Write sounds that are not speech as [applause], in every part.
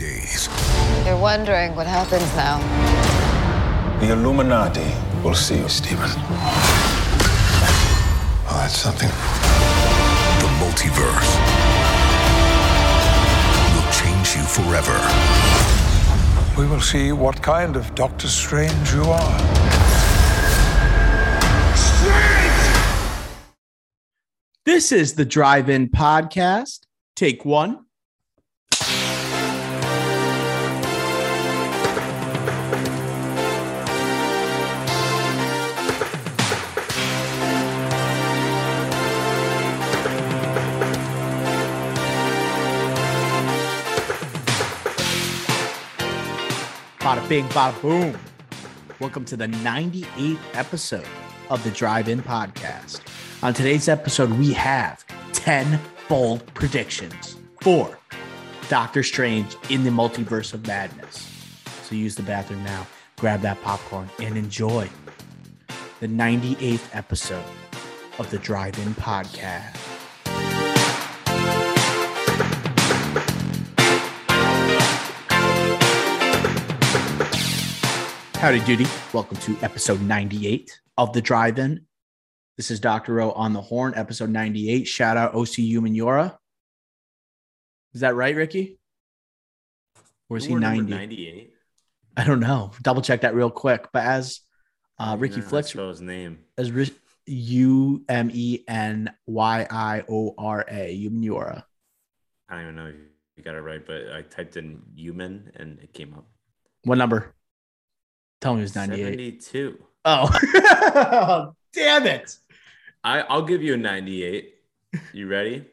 days. You're wondering what happens now. The Illuminati will see you, Stephen. Oh, that's something. The multiverse will change you forever. We will see what kind of Doctor Strange you are. This is the Drive In Podcast. Take one. Bada bing, bada boom. Welcome to the 98th episode of the Drive In Podcast. On today's episode, we have 10 bold predictions for Doctor Strange in the Multiverse of Madness. So use the bathroom now, grab that popcorn, and enjoy the 98th episode of the Drive In Podcast. Howdy doody. Welcome to episode 98 of the Drive In. This is Dr. O on the horn, episode 98. Shout out Osi Umenyiora. Is that right, Ricky? Or is he 90? 98. I don't know. Double check that real quick. But as uh, Ricky Yeah, Flicks, his name. as U M E N Y I O R A, Umenyiora. I don't even know if you got it right, but I typed in human and it came up. What number? Tell me it was 98. 72. Oh, [laughs] damn it. I, I'll give you a 98. You ready?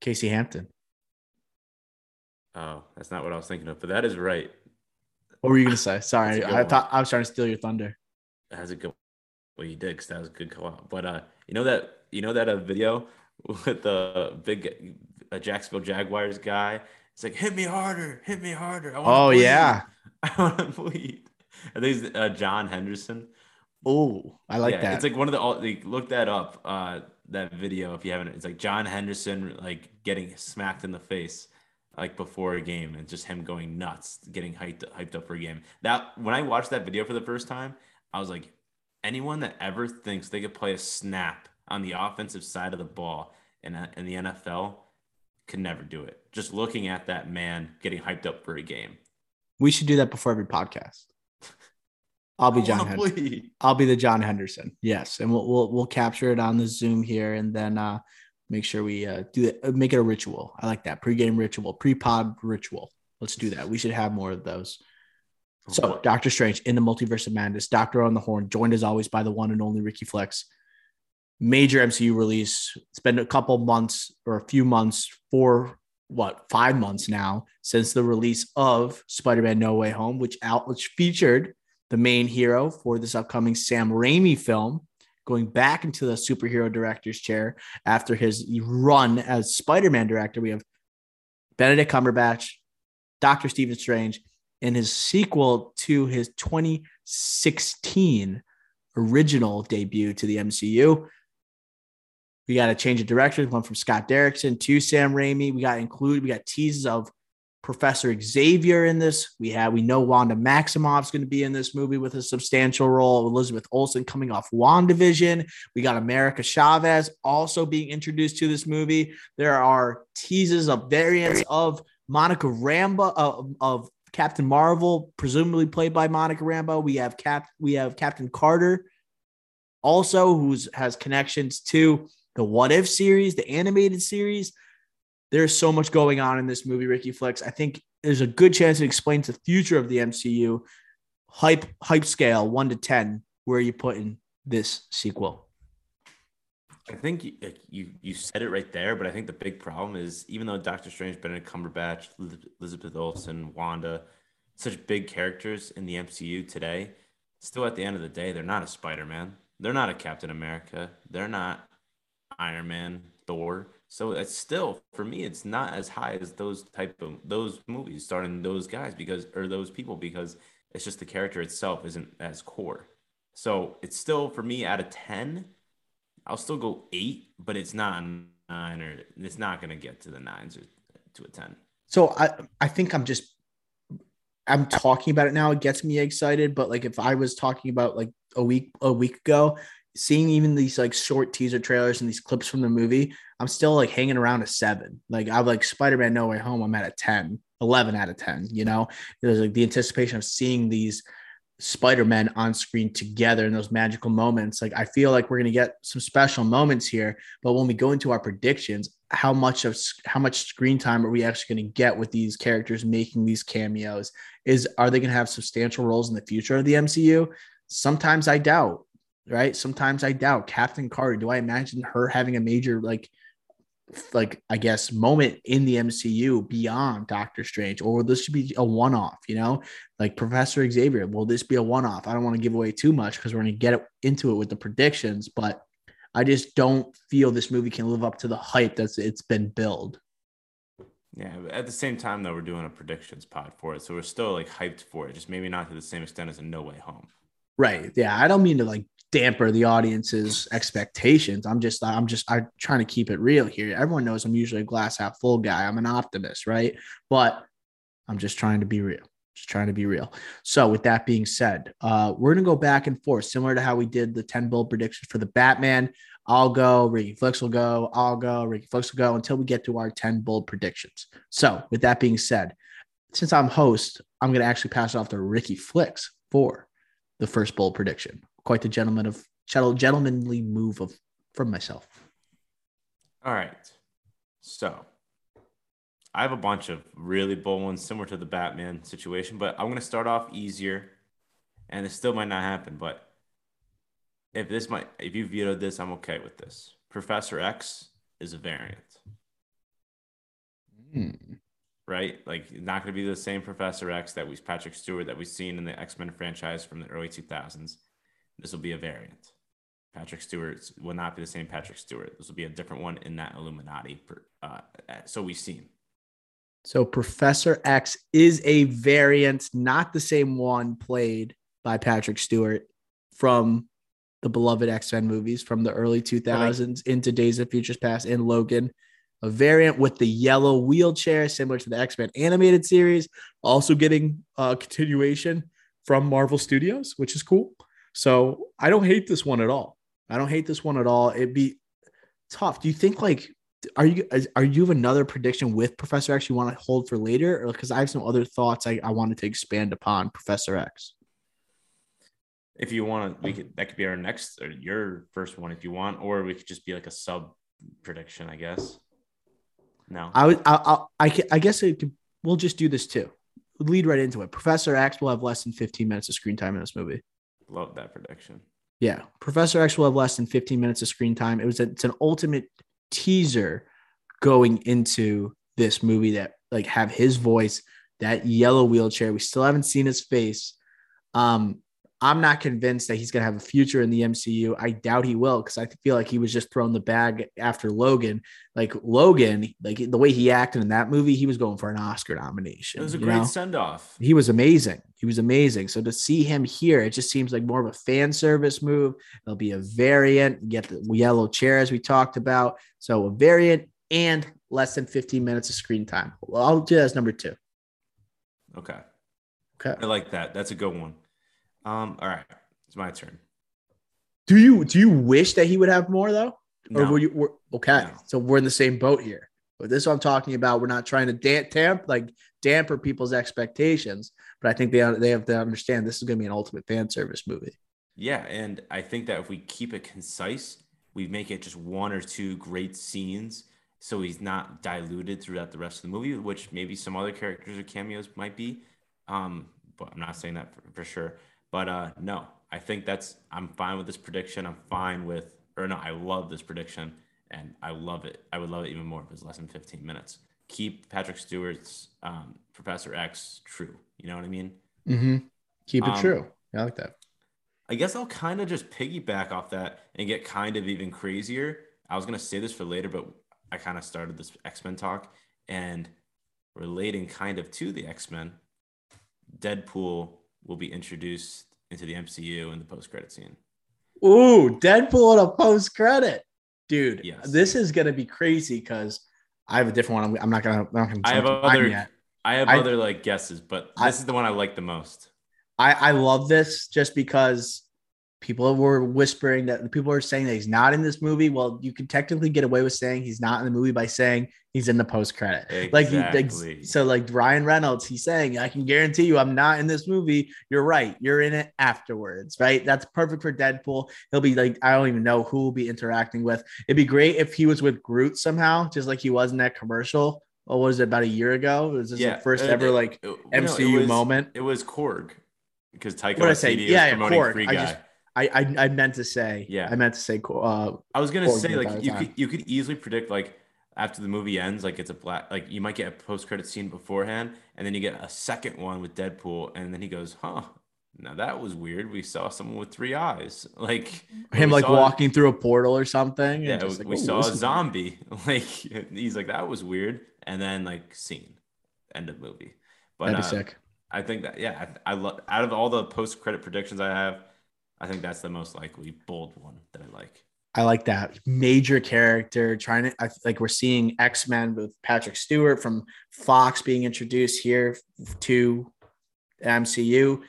Casey Hampton. Oh, that's not what I was thinking of, but that is right. What were you going to say? Sorry. I one. thought I was trying to steal your thunder. That's a good well you did because that was a good call. But uh you know that you know that a video with the big uh, Jacksonville Jaguars guy? It's like hit me harder, hit me harder. I Oh, bleed. yeah. [laughs] I want to bleed. I think it's uh, John Henderson. Oh, I like yeah, that. It's like one of the all like, look that up. Uh, that video if you haven't. It's like John Henderson like getting smacked in the face like before a game and just him going nuts, getting hyped hyped up for a game. That when I watched that video for the first time, I was like, anyone that ever thinks they could play a snap on the offensive side of the ball in in the NFL could never do it. Just looking at that man getting hyped up for a game. we should do that before every podcast. I'll be John bleed. I'll be the John Henderson. Yes, and we'll we'll, we'll capture it on the Zoom here, and then uh, make sure we uh, do it. uh, Make it a ritual. I like that pre-game ritual, pre-pod ritual. Let's do that. We should have more of those. So, Doctor Strange in the Multiverse of Madness, Doctor on the Horn, joined as always by the one and only Ricky Flex. Major MCU release. It's been a couple months or a few months, four, what, five months now since the release of Spider-Man No Way Home, which out which featured the main hero for this upcoming Sam Raimi film, going back into the superhero director's chair after his run as Spider-Man director. We have Benedict Cumberbatch, Doctor Stephen Strange, in his sequel to his 2016 original debut to the MCU. We got a change of direction, one from Scott Derrickson to Sam Raimi. We got included, we got teases of Professor Xavier in this. We have we know Wanda Maximoff's going to be in this movie with a substantial role. Elizabeth Olsen coming off WandaVision. We got America Chavez also being introduced to this movie. There are teases of variants of Monica Rambeau of, of Captain Marvel, presumably played by Monica Rambeau. We have Cap we have Captain Carter also who's has connections to the What If series, the animated series. There's so much going on in this movie, Ricky Flex. I think there's a good chance it explains the future of the MCU. Hype, hype scale, one to ten. Where are you putting this sequel? I think you, you you said it right there, but I think the big problem is even though Doctor Strange, Benedict Cumberbatch, Elizabeth Olsen, Wanda, such big characters in the MCU today, still at the end of the day, they're not a Spider-Man. They're not a Captain America. They're not Iron Man, Thor. So it's still for me, it's not as high as those type of those movies starting those guys because or those people because it's just the character itself isn't as core. So it's still for me out of ten. I'll still go eight, but it's not nine or it's not going to get to the nines or to a ten. So I I think I'm just I'm talking about it now, it gets me excited. But like if I was talking about like a week a week ago, seeing even these like short teaser trailers and these clips from the movie, I'm still like hanging around a seven. Like I'm like Spider-Man No Way Home, I'm at a 10, 11 out of 10, you know? There's like the anticipation of seeing these Spider-Man on screen together in those magical moments. Like I feel like we're gonna get some special moments here, but when we go into our predictions, how much of how much screen time are we actually going to get with these characters making these cameos? Is are they going to have substantial roles in the future of the MCU? Sometimes I doubt, right? Sometimes I doubt. Captain Carter, do I imagine her having a major like like I guess moment in the MCU beyond Doctor Strange, or will this should be a one-off? You know, like Professor Xavier, will this be a one-off? I don't want to give away too much because we're going to get into it with the predictions, but I just don't feel this movie can live up to the hype that's it's been billed. Yeah, at the same time though, we're doing a predictions pod for it, so we're still like hyped for it, just maybe not to the same extent as a No Way Home. Right. Yeah, I don't mean to like damper the audience's expectations. I'm just I'm just I'm trying to keep it real here. Everyone knows I'm usually a glass half full guy. I'm an optimist, right? But I'm just trying to be real. Just trying to be real. So with that being said, uh, we're gonna go back and forth, similar to how we did the 10 bold predictions for the Batman. I'll go, Ricky Flicks will go, I'll go, Ricky Flicks will go until we get to our 10 bold predictions. So with that being said, since I'm host, I'm gonna actually pass it off to Ricky Flicks for the first bold prediction. Quite the gentleman of gentlemanly move of from myself. All right. So I have a bunch of really bold ones similar to the Batman situation, but I'm going to start off easier and it still might not happen. But if this might, if you vetoed this, I'm okay with this. Professor X is a variant. Hmm. Right? Like, not going to be the same Professor X that was Patrick Stewart that we've seen in the X Men franchise from the early 2000s. This will be a variant. Patrick Stewart will not be the same Patrick Stewart. This will be a different one in that Illuminati. Uh, so we've seen. So Professor X is a variant, not the same one played by Patrick Stewart from the beloved X-Men movies from the early 2000s right. into Days of Futures Past and Logan. A variant with the yellow wheelchair, similar to the X-Men animated series, also getting a continuation from Marvel Studios, which is cool. So I don't hate this one at all. I don't hate this one at all. It'd be tough. Do you think like are you are you have another prediction with Professor X you want to hold for later, or because I have some other thoughts I, I wanted to expand upon Professor X? If you want to, we could that could be our next or your first one if you want, or we could just be like a sub prediction, I guess. No, I would. I I, I, I guess it could, we'll just do this too. Lead right into it. Professor X will have less than 15 minutes of screen time in this movie. Love that prediction. Yeah, Professor X will have less than 15 minutes of screen time. It was a, it's an ultimate teaser going into this movie that like have his voice, that yellow wheelchair. We still haven't seen his face. Um, I'm not convinced that he's going to have a future in the MCU. I doubt he will because I feel like he was just thrown the bag after Logan. Like Logan, like the way he acted in that movie, he was going for an Oscar nomination. It was a great send off. He was amazing. He was amazing. So to see him here, it just seems like more of a fan service move. It'll be a variant. Get the yellow chair as we talked about. So a variant and less than 15 minutes of screen time. Well, I'll do that as number two. Okay. Okay. I like that. That's a good one. Um, all right, it's my turn. Do you do you wish that he would have more though? No. Or were you were, okay? No. So we're in the same boat here. But this is what I'm talking about. We're not trying to damp, damp like damper people's expectations, but I think they they have to understand this is going to be an ultimate fan service movie. Yeah, and I think that if we keep it concise, we make it just one or two great scenes, so he's not diluted throughout the rest of the movie, which maybe some other characters or cameos might be. Um, but I'm not saying that for, for sure. But uh, no, I think that's I'm fine with this prediction. I'm fine with, or no, I love this prediction, and I love it. I would love it even more if it was less than 15 minutes. Keep Patrick Stewart's um, Professor X true. You know what I mean? Mm-hmm. Keep it Um, true. I like that. I guess I'll kind of just piggyback off that and get kind of even crazier. I was gonna say this for later, but I kind of started this X Men talk and relating kind of to the X Men. Deadpool will be introduced into the MCU in the post credit scene. Ooh, Deadpool in a post credit, dude. Yes. This is gonna be crazy because I have a different one. I'm, I'm not gonna. I'm not gonna I have jump to mine other-. I have I- other like guesses, but I- this is the one I like the most. I, I love this just because people were whispering that people are saying that he's not in this movie. Well, you can technically get away with saying he's not in the movie by saying he's in the post credit. Exactly. like so, like Ryan Reynolds, he's saying, "I can guarantee you, I'm not in this movie." You're right. You're in it afterwards, right? That's perfect for Deadpool. He'll be like, I don't even know who will be interacting with. It'd be great if he was with Groot somehow, just like he was in that commercial. What was it about a year ago? Was this the first uh, ever like it- no, it MCU was- moment? It was Korg because Taika What did I say? Yeah, yeah, promoting Korg. Free I just- I, I I meant to say Yeah. I meant to say uh I was gonna say like you time. could you could easily predict like after the movie ends like it's a black like you might get a post credit scene beforehand and then you get a second one with Deadpool and then he goes huh now that was weird we saw someone with three eyes [laughs] like him like walking through a portal or something. yeah and like, we "Oh, saw a zombie [laughs] like he's like that was weird and then like scene end of movie but That'd be uh, sick. I think that yeah I, I love out of all the post credit predictions I have I think that's the most likely bold one that I like. I like that major character trying to I, like we're seeing X Men with Patrick Stewart from Fox being introduced here to MCU.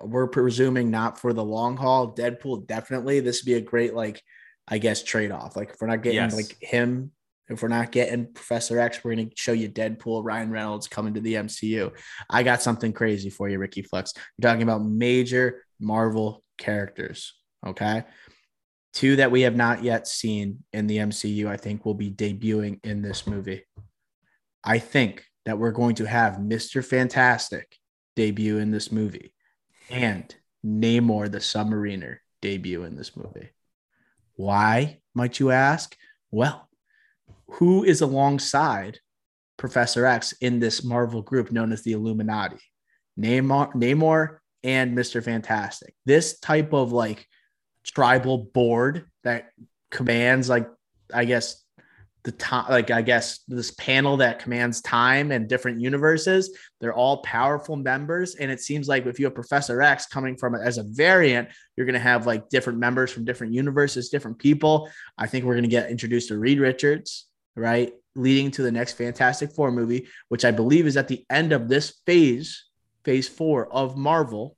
We're presuming not for the long haul. Deadpool definitely. This would be a great like I guess trade off. Like if we're not getting Yes. like him, if we're not getting Professor X, we're gonna show you Deadpool, Ryan Reynolds coming to the MCU. I got something crazy for you, Ricky Flex. You're talking about major Marvel characters. Okay. Two that we have not yet seen in the MCU, I think, will be debuting in this movie. I think that we're going to have Mr. Fantastic debut in this movie and Namor the Submariner debut in this movie. Why, might you ask? Well, who is alongside Professor X in this Marvel group known as the Illuminati? Namor, Namor and Mr. Fantastic. This type of like tribal board that commands like I guess the time like I guess this panel that commands time and different universes, they're all powerful members. And it seems like if you have Professor X coming from it as a variant, you're gonna have like different members from different universes, different people. I think we're gonna get introduced to Reed Richards, right? Leading to the next Fantastic Four movie, which I believe is at the end of this phase, phase four of Marvel,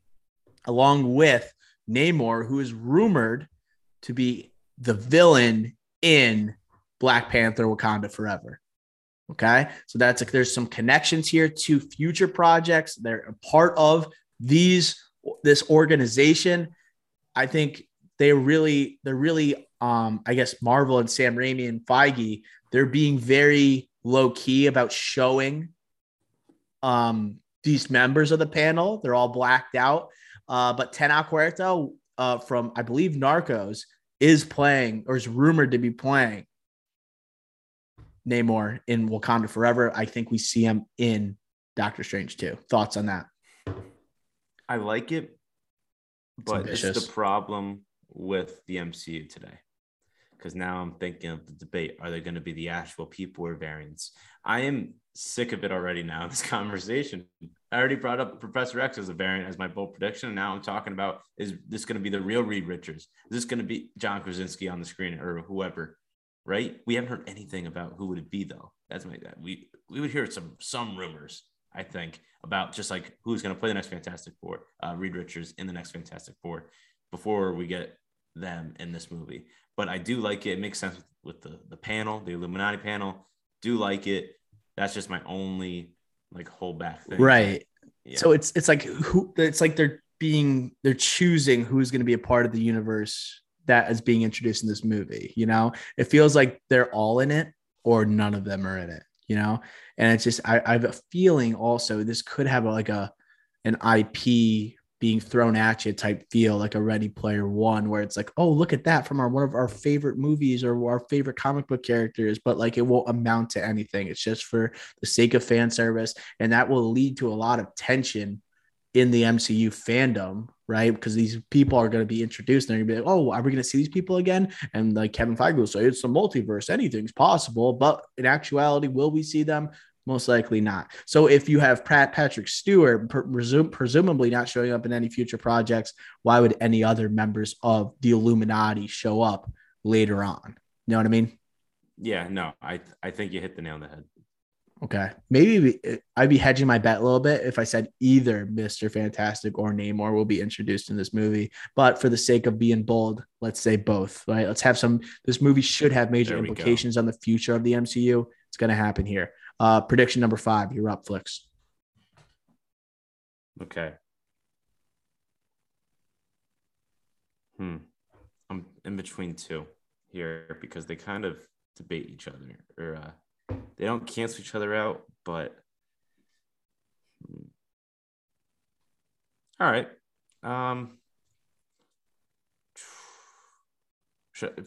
along with Namor, who is rumored to be the villain in Black Panther Wakanda Forever. Okay. So that's like there's some connections here to future projects. They're a part of these this organization. I think they really, they're really um, I guess Marvel and Sam Raimi and Feige, they're being very low key about showing um these members of the panel. They're all blacked out. Uh, but Tenoch Huerta uh, from, I believe, Narcos is playing or is rumored to be playing Namor in Wakanda Forever. I think we see him in Doctor Strange too. Thoughts on that? I like it, but it's ambitious. the problem with the MCU today. Because now I'm thinking of the debate: Are they going to be the actual people or variants? I am sick of it already. Now [laughs] this conversation. I already brought up Professor X as a variant as my bold prediction, and now I'm talking about: Is this going to be the real Reed Richards? Is this going to be John Krasinski on the screen or whoever? Right? We haven't heard anything about who would it be though. That's my that we we would hear some some rumors. I think about just like who's going to play the next Fantastic Four, uh, Reed Richards in the next Fantastic Four, before we get them in this movie. But I do like it. It makes sense with the the panel, the Illuminati panel. Do like it. That's just my only like hold back thing. Right. Yeah. So it's it's like who it's like they're being they're choosing who's going to be a part of the universe that is being introduced in this movie. You know, it feels like they're all in it or none of them are in it. You know, and it's just I, I have a feeling also this could have a, like a an IP being thrown at you type feel like a Ready Player One, where it's like, oh, look at that from our one of our favorite movies or our favorite comic book characters, but like it won't amount to anything. It's just for the sake of fan service, and that will lead to a lot of tension in the MCU fandom, right? Because these people are going to be introduced, and they're going to be like, oh, are we going to see these people again? And like Kevin Feige will say, it's the multiverse, anything's possible, but in actuality, will we see them? Most likely not. So if you have Pratt Patrick Stewart presum- presumably not showing up in any future projects, why would any other members of the Illuminati show up later on? You know what I mean? yeah, no, I I think you hit the nail on the head. Okay. Maybe I'd be hedging my bet a little bit if I said either Mr. Fantastic or Namor will be introduced in this movie. But for the sake of being bold, let's say both, right? Let's have some. This movie should have major we go. implications on the future of the MCU. It's going to happen here. Uh, prediction number five. You're up, Flicks. Okay. Hmm. I'm in between two here because they kind of debate each other or uh, they don't cancel each other out, but Hmm. all right. Um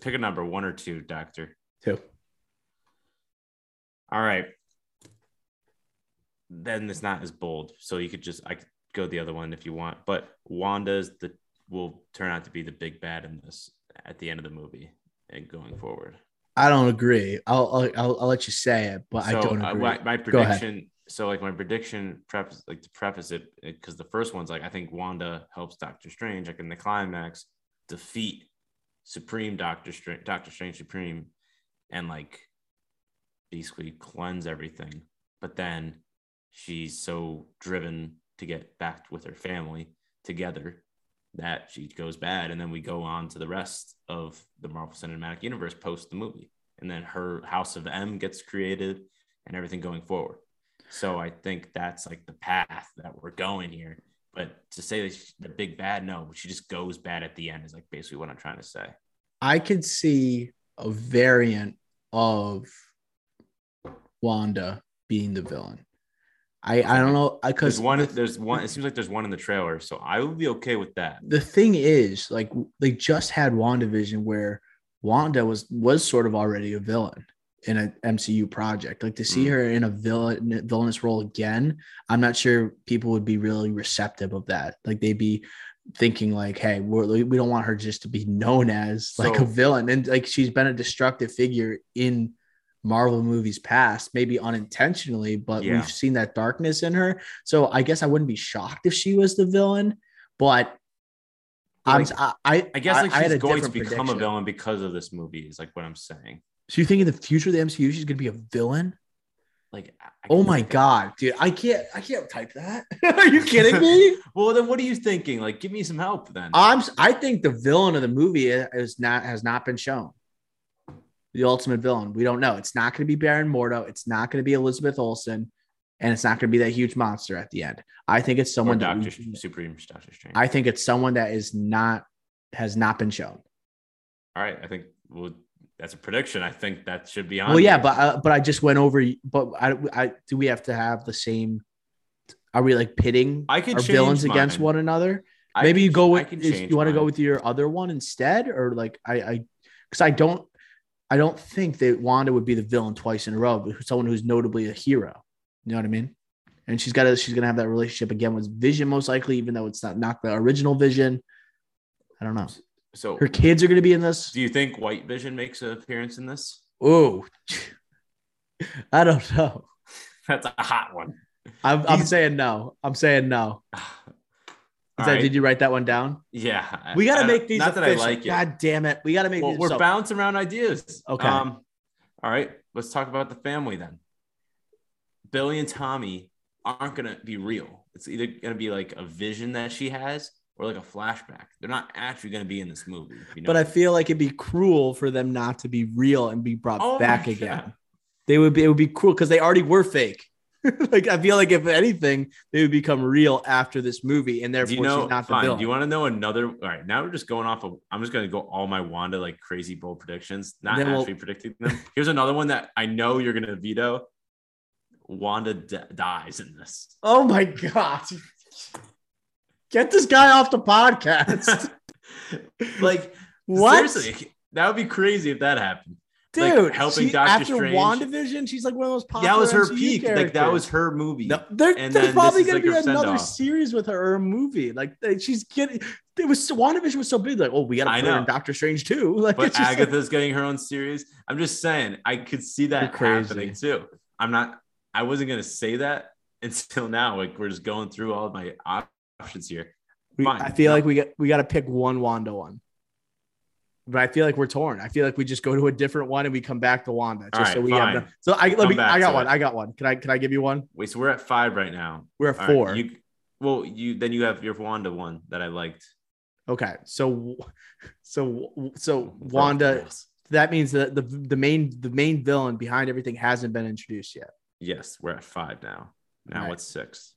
pick a number one or two, doctor. Two. All right. Then it's not as bold. So you could just I could go the other one if you want. But Wanda's the will turn out to be the big bad in this at the end of the movie and going forward. I don't agree. I'll I'll, I'll, let you say it, but I don't uh, agree. my, my prediction. So like my prediction preface like to preface it because the first one's like I think Wanda helps Doctor Strange like in the climax defeat Supreme Doctor Strange Doctor Strange Supreme and like basically cleanse everything. But then she's so driven to get back with her family together that she goes bad. And then we go on to the rest of the Marvel Cinematic Universe post the movie. And then her House of M gets created and everything going forward. So I think that's like the path that we're going here. But to say that the big bad, no, she just goes bad at the end is like basically what I'm trying to say. I could see a variant of Wanda being the villain. I I don't know There's because one, there's one, it seems like there's one in the trailer. So I would be okay with that. the thing is like they just had WandaVision where Wanda was was sort of already a villain in an MCU project. Like to see Mm. her in a villain villainous role again, I'm not sure people would be really receptive of that. Like they'd be thinking like, hey, we're, we don't want her just to be known as like a villain, and like she's been a destructive figure in Marvel movies past, maybe unintentionally, but Yeah. we've seen that darkness in her. So I guess I wouldn't be shocked if she was the villain, but I'm I I, I guess like I she's a going to become a villain because of this movie, is like what I'm saying. So you think in the future of the MCU she's gonna be a villain? Like, I- I Oh my god, dude! I can't I can't type that. [laughs] Are you kidding me? [laughs] Well, then what are you thinking? Like, give me some help then. I'm I think the villain of the movie uh, is not has not been shown. The ultimate villain, we don't know. It's not going to be Baron Mordo. It's not going to be Elizabeth Olsen, and it's not going to be that huge monster at the end. I think it's someone that Doctor we- Supreme Doctor Strange. I think it's someone that is not has not been shown. All right, I think well, that's a prediction. I think that should be on. Well, yeah, here. but uh, but I just went over. But I, I do we have to have the same? Are we like pitting I could our villains against one another? I Maybe can- you go with is- you want to go with your other one instead, or like I I because I don't I don't think that Wanda would be the villain twice in a row, but someone who's notably a hero. You know what I mean? And she's got to she's gonna have that relationship again with Vision most likely, even though it's not not the original Vision. I don't know. So, Her kids are gonna be in this. do you think White Vision makes an appearance in this? Oh, [laughs] I don't know. That's a hot one. I'm, I'm saying no. I'm saying no. [sighs] [sighs] That, right. Did you write that one down? Yeah, We got to make these Not that official. I like it. God damn it. We got to make well, these. we're so- bouncing around ideas. Okay. Um, all right, let's talk about the family then. Billy and Tommy aren't gonna be real. It's either gonna be like a vision that she has or like a flashback. They're not actually gonna be in this movie. you but? I feel like it'd be cruel for them not to be real and be brought Oh back God. again. They would be. It would be cruel because they already were fake. [laughs] like I feel like if anything, they would become real after this movie, and therefore you know? she's not the Fine. villain. Do you want to know another? All right, now we're just going off of. I'm just gonna go all my Wanda like crazy bold predictions, not Then we'll- actually predicting them. Here's another one that I know you're gonna veto. Wanda d- dies in this. oh my god! Get this guy off the podcast. [laughs] like what, Seriously, that would be crazy if that happened. Like, dude? helping she- Doctor after Strange. WandaVision, she's like one of those popular. that was her MCU peak. Like that was her movie. No, there, there's probably gonna like be another send-off. series with her or a movie. Like she's getting. It was WandaVision was so big. Like, oh, we got to I put her in know. Doctor Strange too. [laughs] Like, But just like- Agatha's getting her own series. I'm just saying, I could see that crazy. happening too. I'm not. I wasn't gonna say that [laughs] until now. Like we're just going through all of my options here. we- fine. I feel No. like we got we got to pick one Wanda one. But I feel like we're torn. I feel like we just go to a different one and we come back to Wanda. Just All so we fine. have. The, so I let Come me. I got one. it. I got one. Can I? Can I give you one? Wait, so we're at five right now. We're at All right, four. you, well, you then you have your Wanda one that I liked. okay. So, so, so Wanda. That means that the the main the main villain behind everything hasn't been introduced yet. Yes, we're at five now. Now Right. it's six.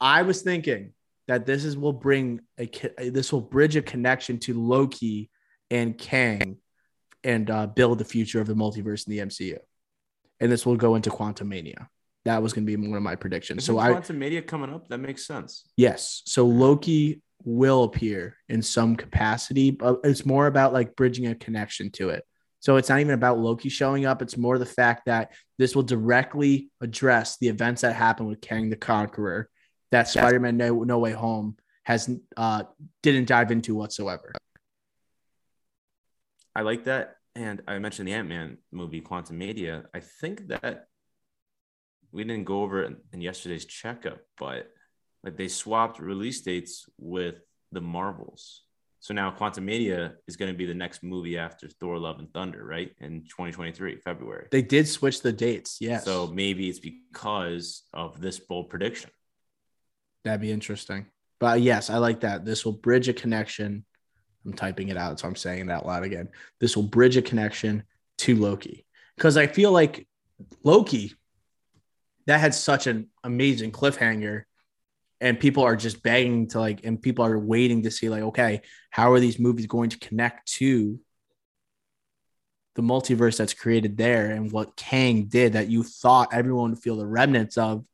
I was thinking that this is will bring a this will bridge a connection to Loki and Kang, and uh, build the future of the multiverse in the MCU, and this will go into Quantumania. That was going to be one of my predictions. Isn't so I Quantum Media coming up? That makes sense. yes, so Loki will appear in some capacity, but it's more about like bridging a connection to it. So it's not even about Loki showing up. It's more the fact that this will directly address the events that happened with Kang the Conqueror that Spider-Man No, no Way Home has uh didn't dive into whatsoever. I like that. And I mentioned the Ant Man movie, Quantumania. I think that we didn't go over it in, yesterday's checkup, but like they swapped release dates with the Marvels. So now Quantumania is going to be the next movie after Thor: Love and Thunder, right? In 2023, February. They did switch the dates. Yes. So maybe it's because of this bold prediction. That'd be interesting. But yes, I like that. This will bridge a connection. I'm typing it out, so I'm saying it out loud again. This will bridge a connection to Loki. Because I feel like Loki, that had such an amazing cliffhanger. And people are just begging to like, and people are waiting to see, like, okay, how are these movies going to connect to the multiverse that's created there and what Kang did that you thought everyone would feel the remnants of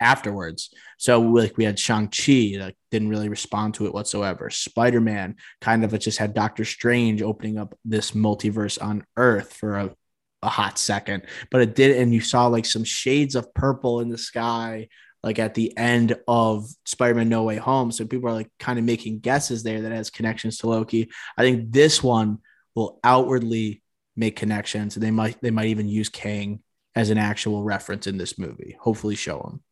afterwards. So like we had Shang-Chi that didn't really respond to it whatsoever. Spider-Man kind of just had Doctor Strange opening up this multiverse on Earth for a, a hot second. But it did, and you saw like some shades of purple in the sky, like at the end of Spider-Man No Way Home. So people are like kind of making guesses there that has connections to Loki. I think this one will outwardly make connections. They might they might even use Kang as an actual reference in this movie. Hopefully show him.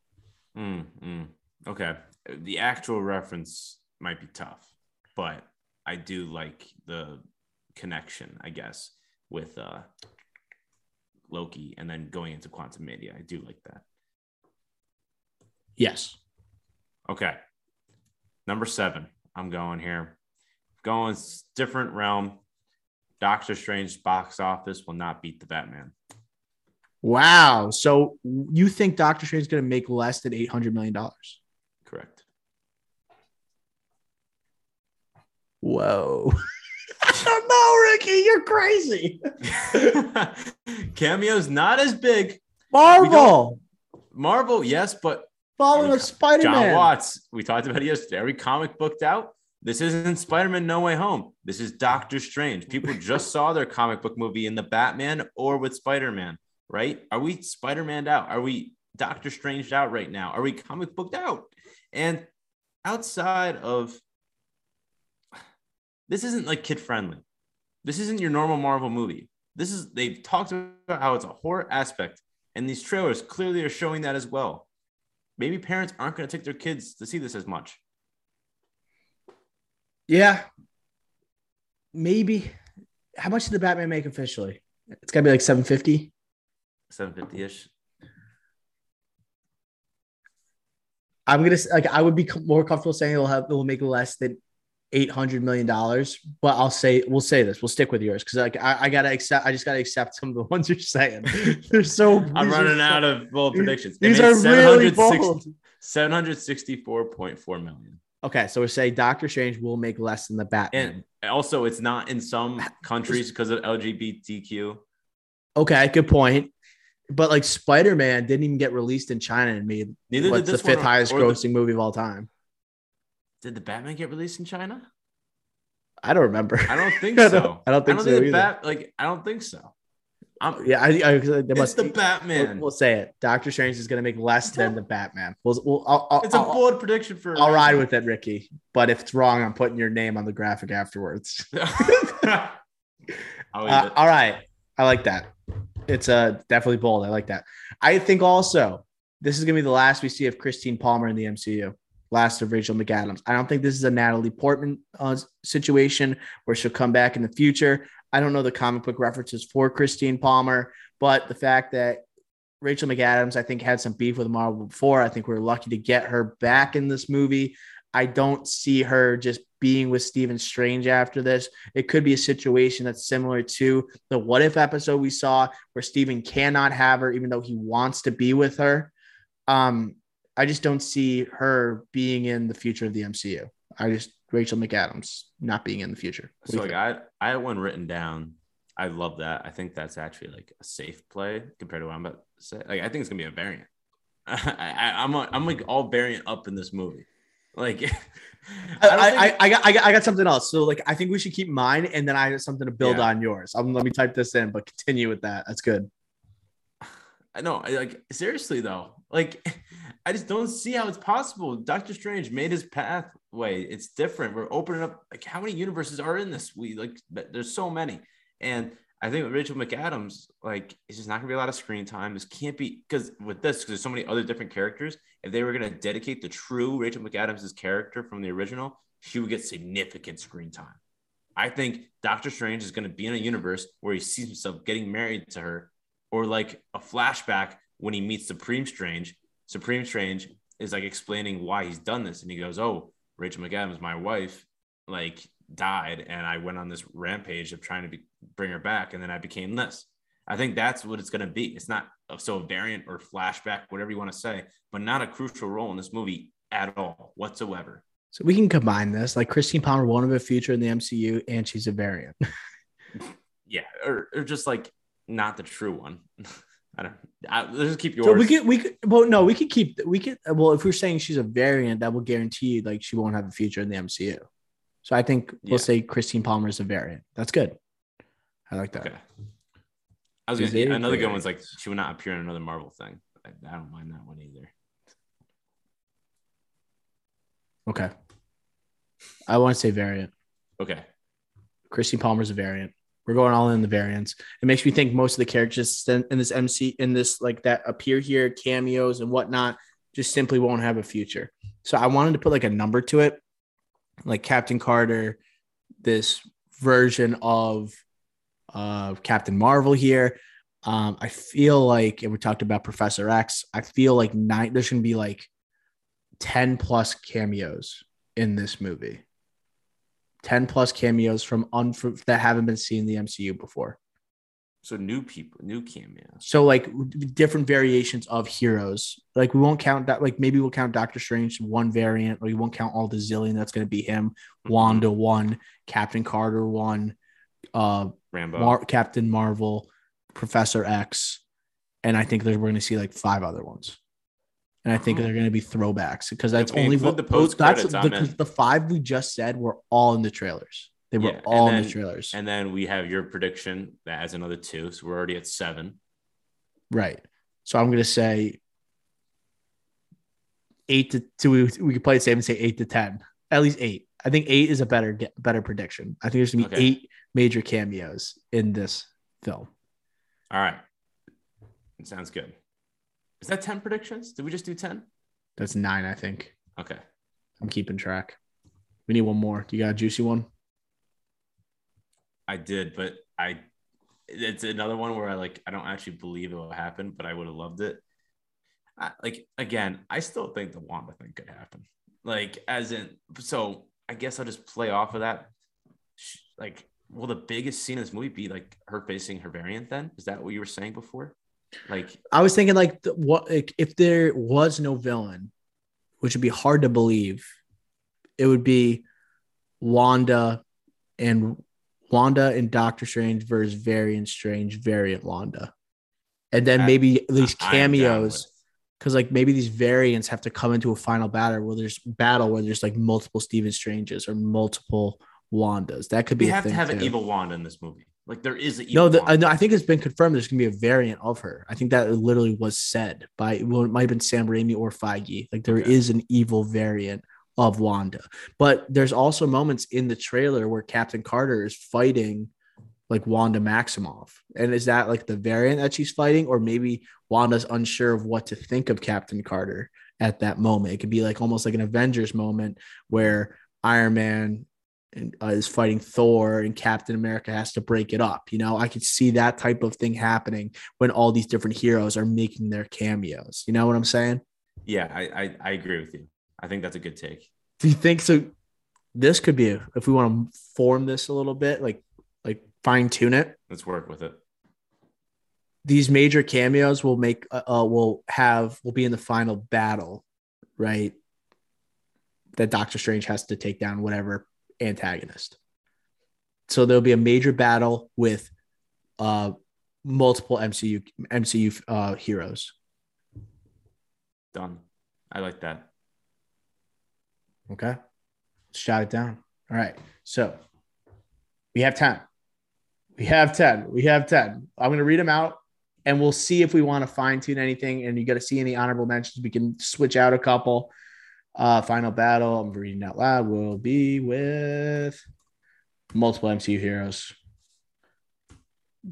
Mm, mm. Okay. The actual reference might be tough, but I do like the connection, I guess, with uh, Loki and then going into Quantumania. I do like that. Yes. Okay. Number seven, I'm going here. Going different realm. Doctor Strange box office will not beat the Batman. Wow. So you think Doctor Strange is going to make less than eight hundred million dollars? Correct. Whoa. I don't know, Ricky. You're crazy. [laughs] Cameo's not as big. Marvel Marvel, yes, but following a Spider Man. Jon. Watts, we talked about it yesterday. Every comic booked out. This isn't Spider Man No Way Home. This is Doctor Strange. People just [laughs] saw their comic book movie in the Batman or with Spider Man, right? Are we Spider Man out? Are we Doctor Strange out right now? Are we comic booked out? And outside of this isn't like kid friendly. This isn't your normal Marvel movie. This is they've talked about how it's a horror aspect, and these trailers clearly are showing that as well. Maybe parents aren't going to take their kids to see this as much. Yeah, maybe. How much did the Batman make officially? It's got to be like seven fifty. 750-ish. I'm gonna like I would be more comfortable saying it'll have it will make less than eight hundred million dollars, but I'll say we'll say this. We'll stick with yours because like I, I, gotta accept. I just gotta accept some of the [laughs] ones you're saying. [laughs] They're so. I'm running out of bold predictions. These are really bold. Seven hundred sixty-four point four million. Okay, so we're saying Doctor Strange will make less than the Batman. And also, it's not in some countries because of LGBTQ. Okay, good point. But like Spider Man didn't even get released in China and made Neither what's the fifth highest or the- grossing movie of all time. Did the Batman get released in China? I don't remember. I don't [laughs] think I so. don't- I don't think so the either. Bat, like, I don't think so. I'm, yeah, I, I there it's must the We'll, Batman. we'll say it. Doctor Strange is going to make less than the Batman. We'll, we'll, I'll, I'll, it's a I'll- bold prediction for. I'll ride with it, Ricky. But if it's wrong, I'm putting your name on the graphic afterwards. [laughs] Uh, all right. I like that. It's uh, definitely bold. I like that. I think also this is going to be the last we see of Christine Palmer in the MCU. Last of Rachel McAdams. I don't think this is a Natalie Portman uh, situation where she'll come back in the future. I don't know the comic book references for Christine Palmer, but the fact that Rachel McAdams, I think, had some beef with Marvel before. I think we are lucky to get her back in this movie. I don't see her just being with Stephen Strange after this. It could be a situation that's similar to the What If episode we saw, where Stephen cannot have her, even though he wants to be with her. Um, I just don't see her being in the future of the MCU. I just Rachel McAdams not being in the future. What so like I I had one written down. I love that. I think that's actually like a safe play compared to what I'm about to say. Like I think it's gonna be a variant. [laughs] I, am I'm, I'm like all variant up in this movie. Like [laughs] I, I, think... I, I, got, I got I got something else. So like I think we should keep mine and then I have something to build yeah. on yours. Um, let me type this in, but continue with that. That's good. I know, like seriously though, like [laughs] I just don't see how it's possible. Doctor Strange made his pathway. It's different. We're opening up. Like how many universes are in this? We like there's so many, and I think with Rachel McAdams, like it's just not gonna be a lot of screen time. This can't be because with this, because there's so many other different characters. If they were gonna dedicate the true Rachel McAdams' character from the original, she would get significant screen time. I think Doctor Strange is gonna be in a universe where he sees himself getting married to her, or like a flashback when he meets Supreme Strange. Supreme Strange is like explaining why he's done this, and he goes, "Oh, Rachel McAdams, my wife, like died and I went on this rampage of trying to be, bring her back and then I became this. I think that's what it's going to be. It's not so a variant or flashback, whatever you want to say, but not a crucial role in this movie at all whatsoever. So we can combine this. Like Christine Palmer won't have a future in the MCU and she's a variant. [laughs] yeah, or, or just like not the true one. [laughs] I don't. I, let's just keep yours. So we could, we could. Well, no, we could keep. We could. Well, if we're saying she's a variant, that will guarantee like she won't have a future in the MCU. So I think we'll yeah. say Christine Palmer is a variant. That's good. I like that. Okay. I was gonna, another good one's like she would not appear in another Marvel thing. I, I don't mind that one either. Okay. I want to say variant. Okay. Christine Palmer's a variant. We're going all in the variants. It makes me think most of the characters in this MC in this like that appear here, cameos and whatnot, just simply won't have a future. So I wanted to put like a number to it like Captain Carter, this version of uh, Captain Marvel here. Um, I feel like, and we talked about Professor X. I feel like nine. There's gonna be like ten plus cameos in this movie. Ten plus cameos from un- that haven't been seen in the MCU before. So new people, new cameos. So like different variations of heroes. Like we won't count that. Like maybe we'll count Doctor Strange one variant, or we won't count all the zillion. That's going to be him. Mm-hmm. Wanda one, Captain Carter one, uh, Rambeau, Mar- Captain Marvel, Professor X, and I think that we're going to see like five other ones. And I think oh. they're going to be throwbacks because that's only what the post that's the, the five we just said were all in the trailers. They were yeah, all then, in the trailers. And then we have your prediction that adds another two. So we're already at seven. Right. So I'm going to say eight to two. We, we could play it safe and say eight to 10, at least eight. I think eight is a better, better prediction. I think there's going to be okay. eight major cameos in this film. All right. It sounds good. Is that 10 predictions? Did we just do 10? That's nine, I think. Okay. I'm keeping track. We need one more. Do you got a juicy one? I did, but I it's another one where I like I don't actually believe it will happen, but I would have loved it. I, like again, I still think the Wanda thing could happen. Like as in, so I guess I'll just play off of that. Like, will the biggest scene in this movie be like her facing her variant? Then is that what you were saying before? Like, I was thinking like what like, if there was no villain, which would be hard to believe, it would be Wanda and Wanda and Doctor Strange versus Variant Strange, Variant Wanda. And then maybe these cameos, because like maybe these variants have to come into a final battle where there's battle where there's like multiple Stephen Stranges or multiple Wandas. That could be. We have to have too. an evil Wanda in this movie. Like there is a no, the, uh, I think it's been confirmed. There's gonna be a variant of her. I think that literally was said by well, it might have been Sam Raimi or Feige. Like there okay. is an evil variant of Wanda. But there's also moments in the trailer where Captain Carter is fighting like Wanda Maximoff. And is that like the variant that she's fighting? Or maybe Wanda's unsure of what to think of Captain Carter at that moment. It could be like almost like an Avengers moment where Iron Man and, uh, is fighting Thor and Captain America has to break it up. You know, I could see that type of thing happening when all these different heroes are making their cameos. You know what I'm saying? Yeah, I, I, I agree with you. I think that's a good take. Do you think so? This could be if we want to form this a little bit, like like fine tune it. Let's work with it. These major cameos will make uh, uh will have will be in the final battle, right? That Doctor Strange has to take down whatever antagonist. So there'll be a major battle with uh multiple MCU MCU uh heroes. Done. I like that. Okay. Let's shout it down. All right. So we have 10. We have 10. We have 10. I'm going to read them out and we'll see if we want to fine tune anything. And you got to see any honorable mentions. We can switch out a couple. Uh, final battle, I'm reading out loud, will be with multiple MCU heroes.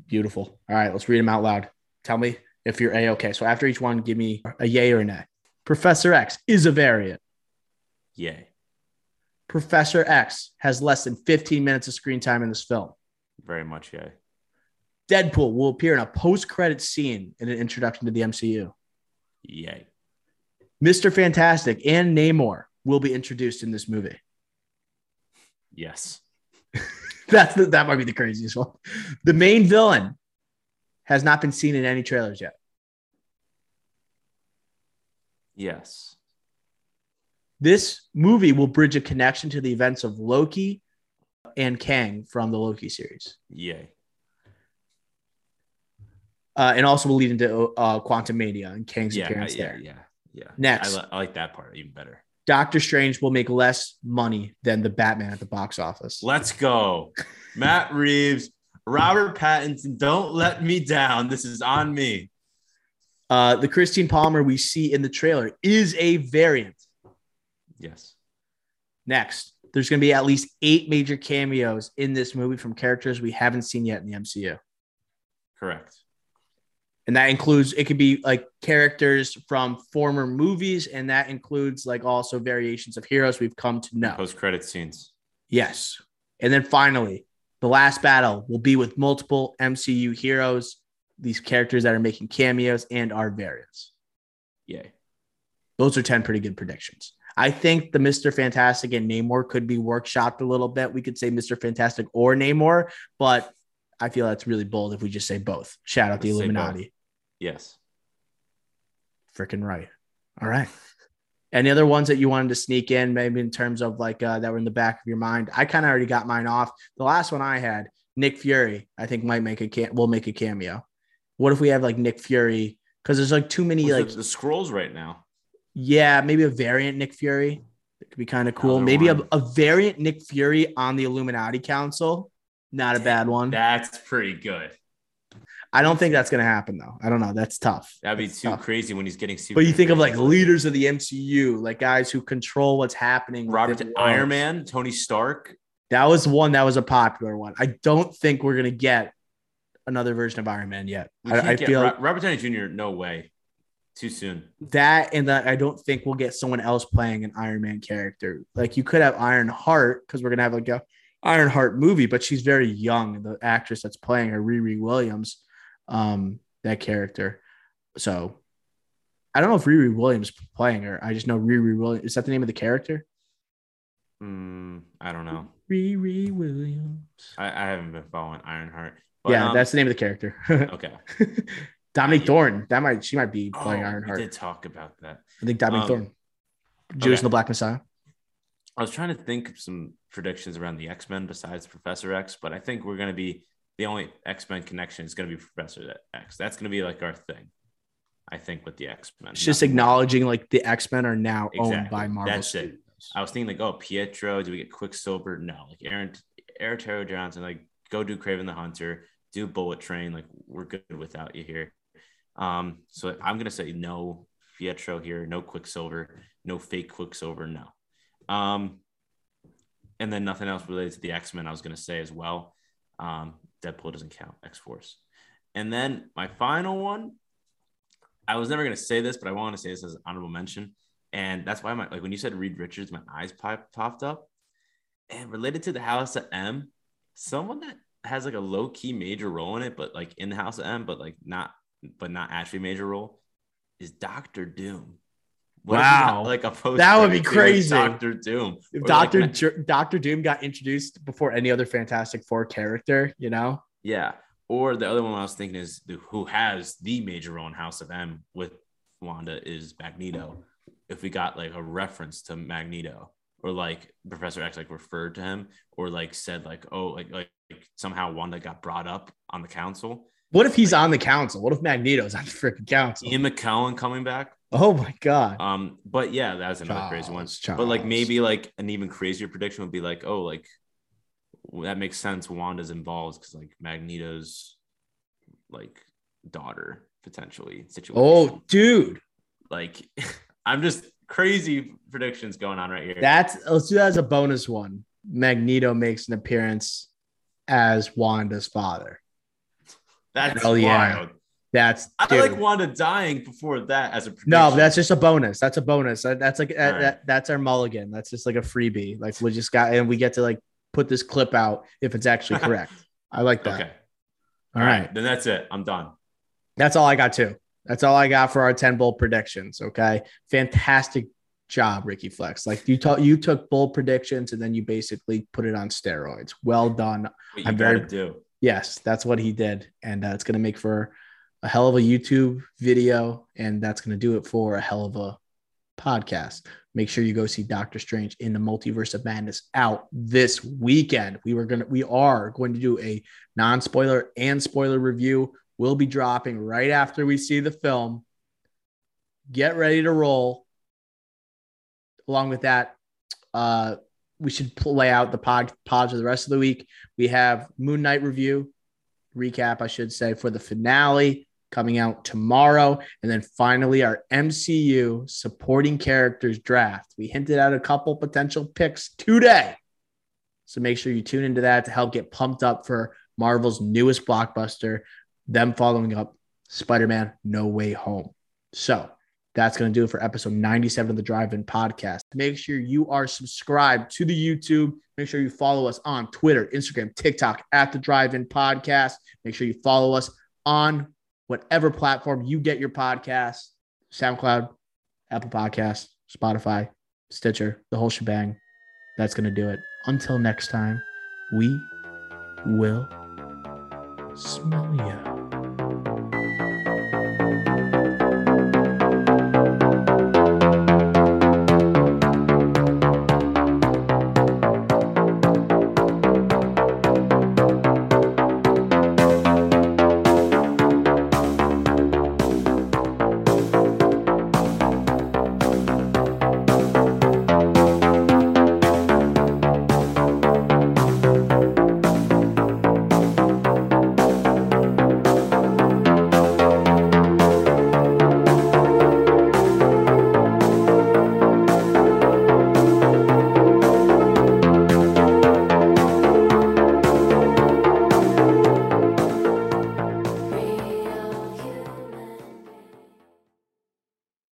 Beautiful. All right, let's read them out loud. Tell me if you're a okay. So after each one, give me a yay or a nay. Professor X is a variant. Yay. Professor X has less than 15 minutes of screen time in this film. Very much yay. Deadpool will appear in a post-credit scene in an introduction to the MCU. Yay. Mr. Fantastic and Namor will be introduced in this movie. Yes. [laughs] That's the, that might be the craziest one. The main villain has not been seen in any trailers yet. Yes. This movie will bridge a connection to the events of Loki and Kang from the Loki series. Yay. Uh, and also will lead into uh, Quantumania and Kang's Yeah, appearance yeah, there. yeah, yeah. Next. I, li- I like that part even better. Doctor Strange will make less money than the Batman at the box office. Let's go. [laughs] Matt Reeves, Robert Pattinson, don't let me down. This is on me. Uh, the Christine Palmer we see in the trailer is a variant. Yes. Next, there's going to be at least eight major cameos in this movie from characters we haven't seen yet in the MCU. Correct. And that includes, it could be like characters from former movies, and that includes like also variations of heroes we've come to know. Post credit scenes. Yes. And then finally, the last battle will be with multiple MCU heroes, these characters that are making cameos and are variants. Yay. Those are 10 pretty good predictions. I think the Mr. Fantastic and Namor could be workshopped a little bit. We could say Mr. Fantastic or Namor, but I feel that's really bold if we just say both. Shout out the Let's say Illuminati. Yes. Freaking right. All right. Any other ones that you wanted to sneak in, maybe in terms of like uh, that were in the back of your mind? I kind of already got mine off. The last one I had, Nick Fury, I think might make a cam- will make a cameo. What if we have like Nick Fury? Because there's like too many What's like the, the scrolls right now. Yeah, maybe a variant Nick Fury. It could be kind of cool. Another maybe a, a variant Nick Fury on the Illuminati Council. Not a bad one. That's pretty good. I don't think that's going to happen, though. I don't know. That's tough. That'd be That's too tough. crazy when he's getting super. But you think of like leaders of the MCU, like guys who control what's happening. Robert Iron. Man, Tony Stark. That was one that was a popular one. I don't think we're going to get another version of Iron Man yet. I, I feel Ro- Robert Downey Jr. No way. Too soon. that and that I don't think we'll get someone else playing an Iron Man character. Like you could have Ironheart because we're gonna have like a Ironheart movie, but she's very young. The actress that's playing her, Riri Williams, um, that character. So I don't know if Riri Williams playing her. I just know Riri Williams. Is that the name of the character? Mm, I don't know. Riri Williams. I, I haven't been following Ironheart. But, yeah, um, that's the name of the character. [laughs] okay. Dominique Yeah. Thorne. That might she might be playing Oh, Iron we did talk about that. I think Dominique Um, Thorne. Judas okay. and the Black Messiah. I was trying to think of some predictions around the X Men besides Professor X, but I think we're going to be the only X Men connection is going to be Professor X. That's going to be like our thing. I think with the X Men. It's just acknowledging like the X Men are now owned by Marvel That's it. I was thinking like, oh, Pietro. Do we get Quicksilver? No, like Aaron, Aaron Taylor Johnson. Like, go do Kraven the Hunter. Do Bullet Train. Like, we're good without you here. Um, so I'm gonna say no Pietro here. No Quicksilver. No fake Quicksilver. No. Um, and then nothing else related to the X Men. I was gonna say as well. Um, Deadpool doesn't count. X Force. And then my final one. I was never gonna say this, but I want to say this as an honorable mention. And that's why my like when you said Reed Richards, my eyes pop, popped up. And related to the House of M, someone that has like a low key major role in it, but like in the House of M, but like not, but not actually major role, is Doctor Doom. What if we got, Wow. like a post That would be crazy. Doctor Doom. If Or, like, Doctor Doctor Doom got introduced before any other Fantastic Four character, you know, Yeah. Or the other one I was thinking is the, who has the major role in House of M with Wanda is Magneto. If we got like a reference to Magneto or like Professor X like referred to him or like said like oh like like, like somehow Wanda got brought up on the council. what if he's on the council? What if Magneto's on the freaking council? Ian McKellen coming back. Oh my god! Um, but yeah, that's another crazy one. Charles, But like maybe like an even crazier prediction would be like, oh, like that makes sense. Wanda's involved because like Magneto's like daughter potentially situation. Oh, dude, like [laughs] I'm just crazy predictions going on right here. that's let's do that as a bonus one. Magneto makes an appearance as Wanda's father. that's hell yeah. That's I dude. like Wanda dying before that as a prediction. no, that's just a bonus. That's a bonus. That- That's like that, right. that- that's our mulligan. That's just like a freebie. Like we just got and we get to like put this clip out if it's actually [laughs] correct. I like that. okay. All right. Then that's it. I'm done. That's all I got too. That's all I got for our 10 bold predictions. Okay. Fantastic job, Ricky Flex. Like you took you took bold predictions and then you basically put it on steroids. Well done. I'm very- do. Yes, that's what he did. And uh, it's gonna make for a hell of a YouTube video, and that's gonna do it for a hell of a podcast. Make sure you go see Doctor Strange in the Multiverse of Madness out this weekend. We were gonna we are going to do a non-spoiler and spoiler review. We'll be dropping right after we see the film. Get ready to roll. Along with that, uh, we should play out the pod pods for the rest of the week. We have Moon Knight review, recap, I should say, for the finale coming out tomorrow. And then finally, our MCU supporting characters draft. We hinted at a couple potential picks today. So make sure you tune into that to help get pumped up for Marvel's newest blockbuster, them following up Spider Man No Way Home. So that's going to do it for episode 97 of the Drive In podcast. Make sure you are subscribed to the YouTube. Make sure you follow us on Twitter, Instagram, TikTok at the Drive In podcast. Make sure you follow us on whatever platform you get your podcast SoundCloud, Apple Podcasts, Spotify, Stitcher, the whole shebang. That's going to do it. Until next time, we will smell you.